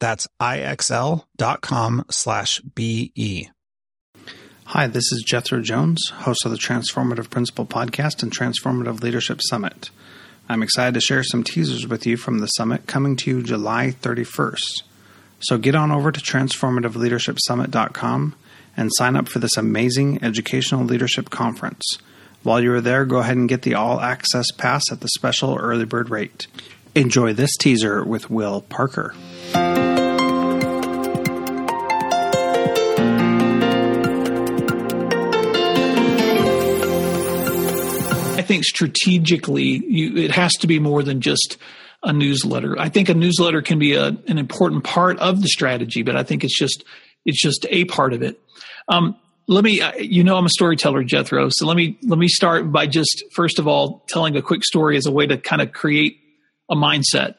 That's IXL.com slash BE. Hi, this is Jethro Jones, host of the Transformative Principal Podcast and Transformative Leadership Summit. I'm excited to share some teasers with you from the summit coming to you July 31st. So get on over to transformativeleadershipsummit.com and sign up for this amazing educational leadership conference. While you are there, go ahead and get the all access pass at the special early bird rate. Enjoy this teaser with Will Parker. I think strategically, you, it has to be more than just a newsletter. I think a newsletter can be a, an important part of the strategy, but I think it's just it's just a part of it. Um, let me, you know, I'm a storyteller, Jethro. So let me let me start by just first of all telling a quick story as a way to kind of create a mindset.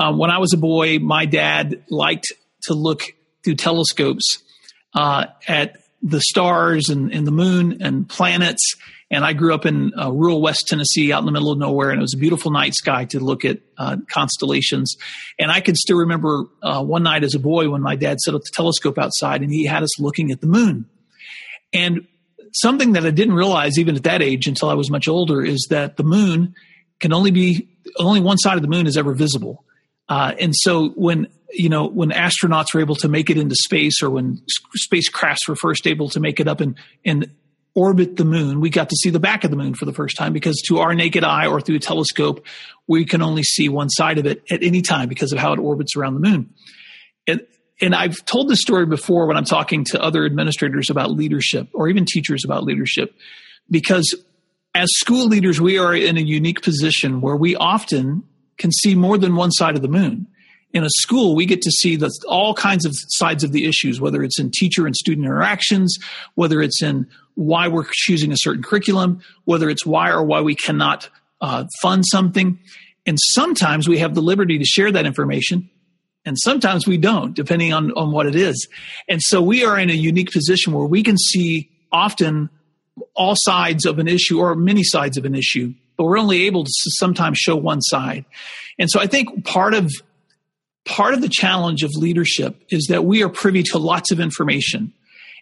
Um, when I was a boy, my dad liked to look through telescopes uh, at the stars and, and the moon and planets and I grew up in uh, rural West Tennessee, out in the middle of nowhere, and it was a beautiful night sky to look at uh, constellations. And I can still remember uh, one night as a boy when my dad set up the telescope outside, and he had us looking at the moon. And something that I didn't realize even at that age until I was much older is that the moon can only be only one side of the moon is ever visible. Uh, and so when you know when astronauts were able to make it into space, or when spacecrafts were first able to make it up and and orbit the moon, we got to see the back of the moon for the first time because to our naked eye or through a telescope, we can only see one side of it at any time because of how it orbits around the moon. And, and I've told this story before when I'm talking to other administrators about leadership or even teachers about leadership, because as school leaders, we are in a unique position where we often can see more than one side of the moon in a school, we get to see the, all kinds of sides of the issues, whether it's in teacher and student interactions, whether it's in why we're choosing a certain curriculum, whether it's why or why we cannot uh, fund something. And sometimes we have the liberty to share that information, and sometimes we don't, depending on, on what it is. And so we are in a unique position where we can see often all sides of an issue or many sides of an issue, but we're only able to sometimes show one side. And so I think part of part of the challenge of leadership is that we are privy to lots of information.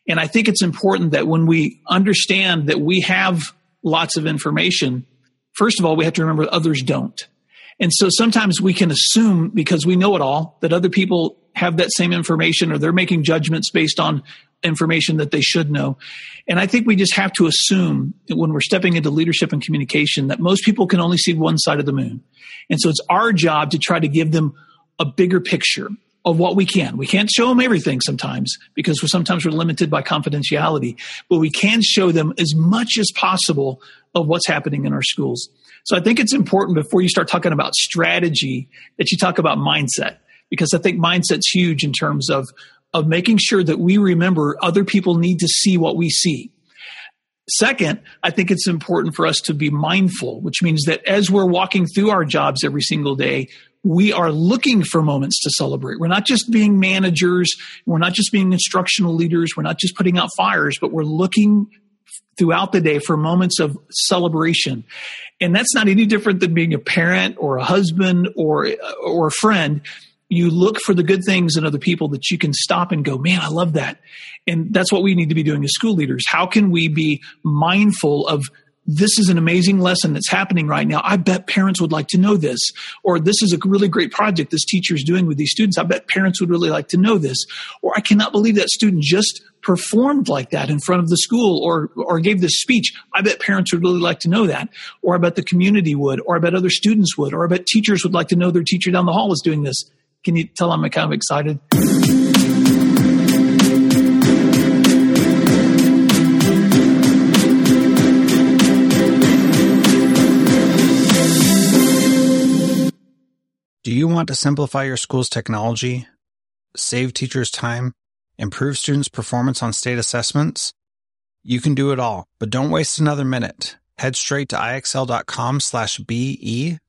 And I think it's important that when we understand that we have lots of information, first of all, we have to remember others don't. And so sometimes we can assume because we know it all that other people have that same information or they're making judgments based on information that they should know. And I think we just have to assume that when we're stepping into leadership and communication that most people can only see one side of the moon. And so it's our job to try to give them a bigger picture of what we can. We can't show them everything sometimes because sometimes we're limited by confidentiality, but we can show them as much as possible of what's happening in our schools. So I think it's important before you start talking about strategy that you talk about mindset because I think mindset's huge in terms of of making sure that we remember other people need to see what we see. Second, I think it's important for us to be mindful, which means that as we're walking through our jobs every single day, we are looking for moments to celebrate. We're not just being managers. We're not just being instructional leaders. We're not just putting out fires, but we're looking throughout the day for moments of celebration. And that's not any different than being a parent or a husband or, or a friend. You look for the good things in other people that you can stop and go, man, I love that. And that's what we need to be doing as school leaders. How can we be mindful of this is an amazing lesson that's happening right now. I bet parents would like to know this. Or this is a really great project this teacher is doing with these students. I bet parents would really like to know this. Or I cannot believe that student just performed like that in front of the school or, or gave this speech. I bet parents would really like to know that. Or I bet the community would. Or I bet other students would. Or I bet teachers would like to know their teacher down the hall is doing this. Can you tell I'm kind of excited? Do you want to simplify your school's technology, save teachers time, improve students' performance on state assessments? You can do it all, but don't waste another minute. Head straight to ixl.com slash BE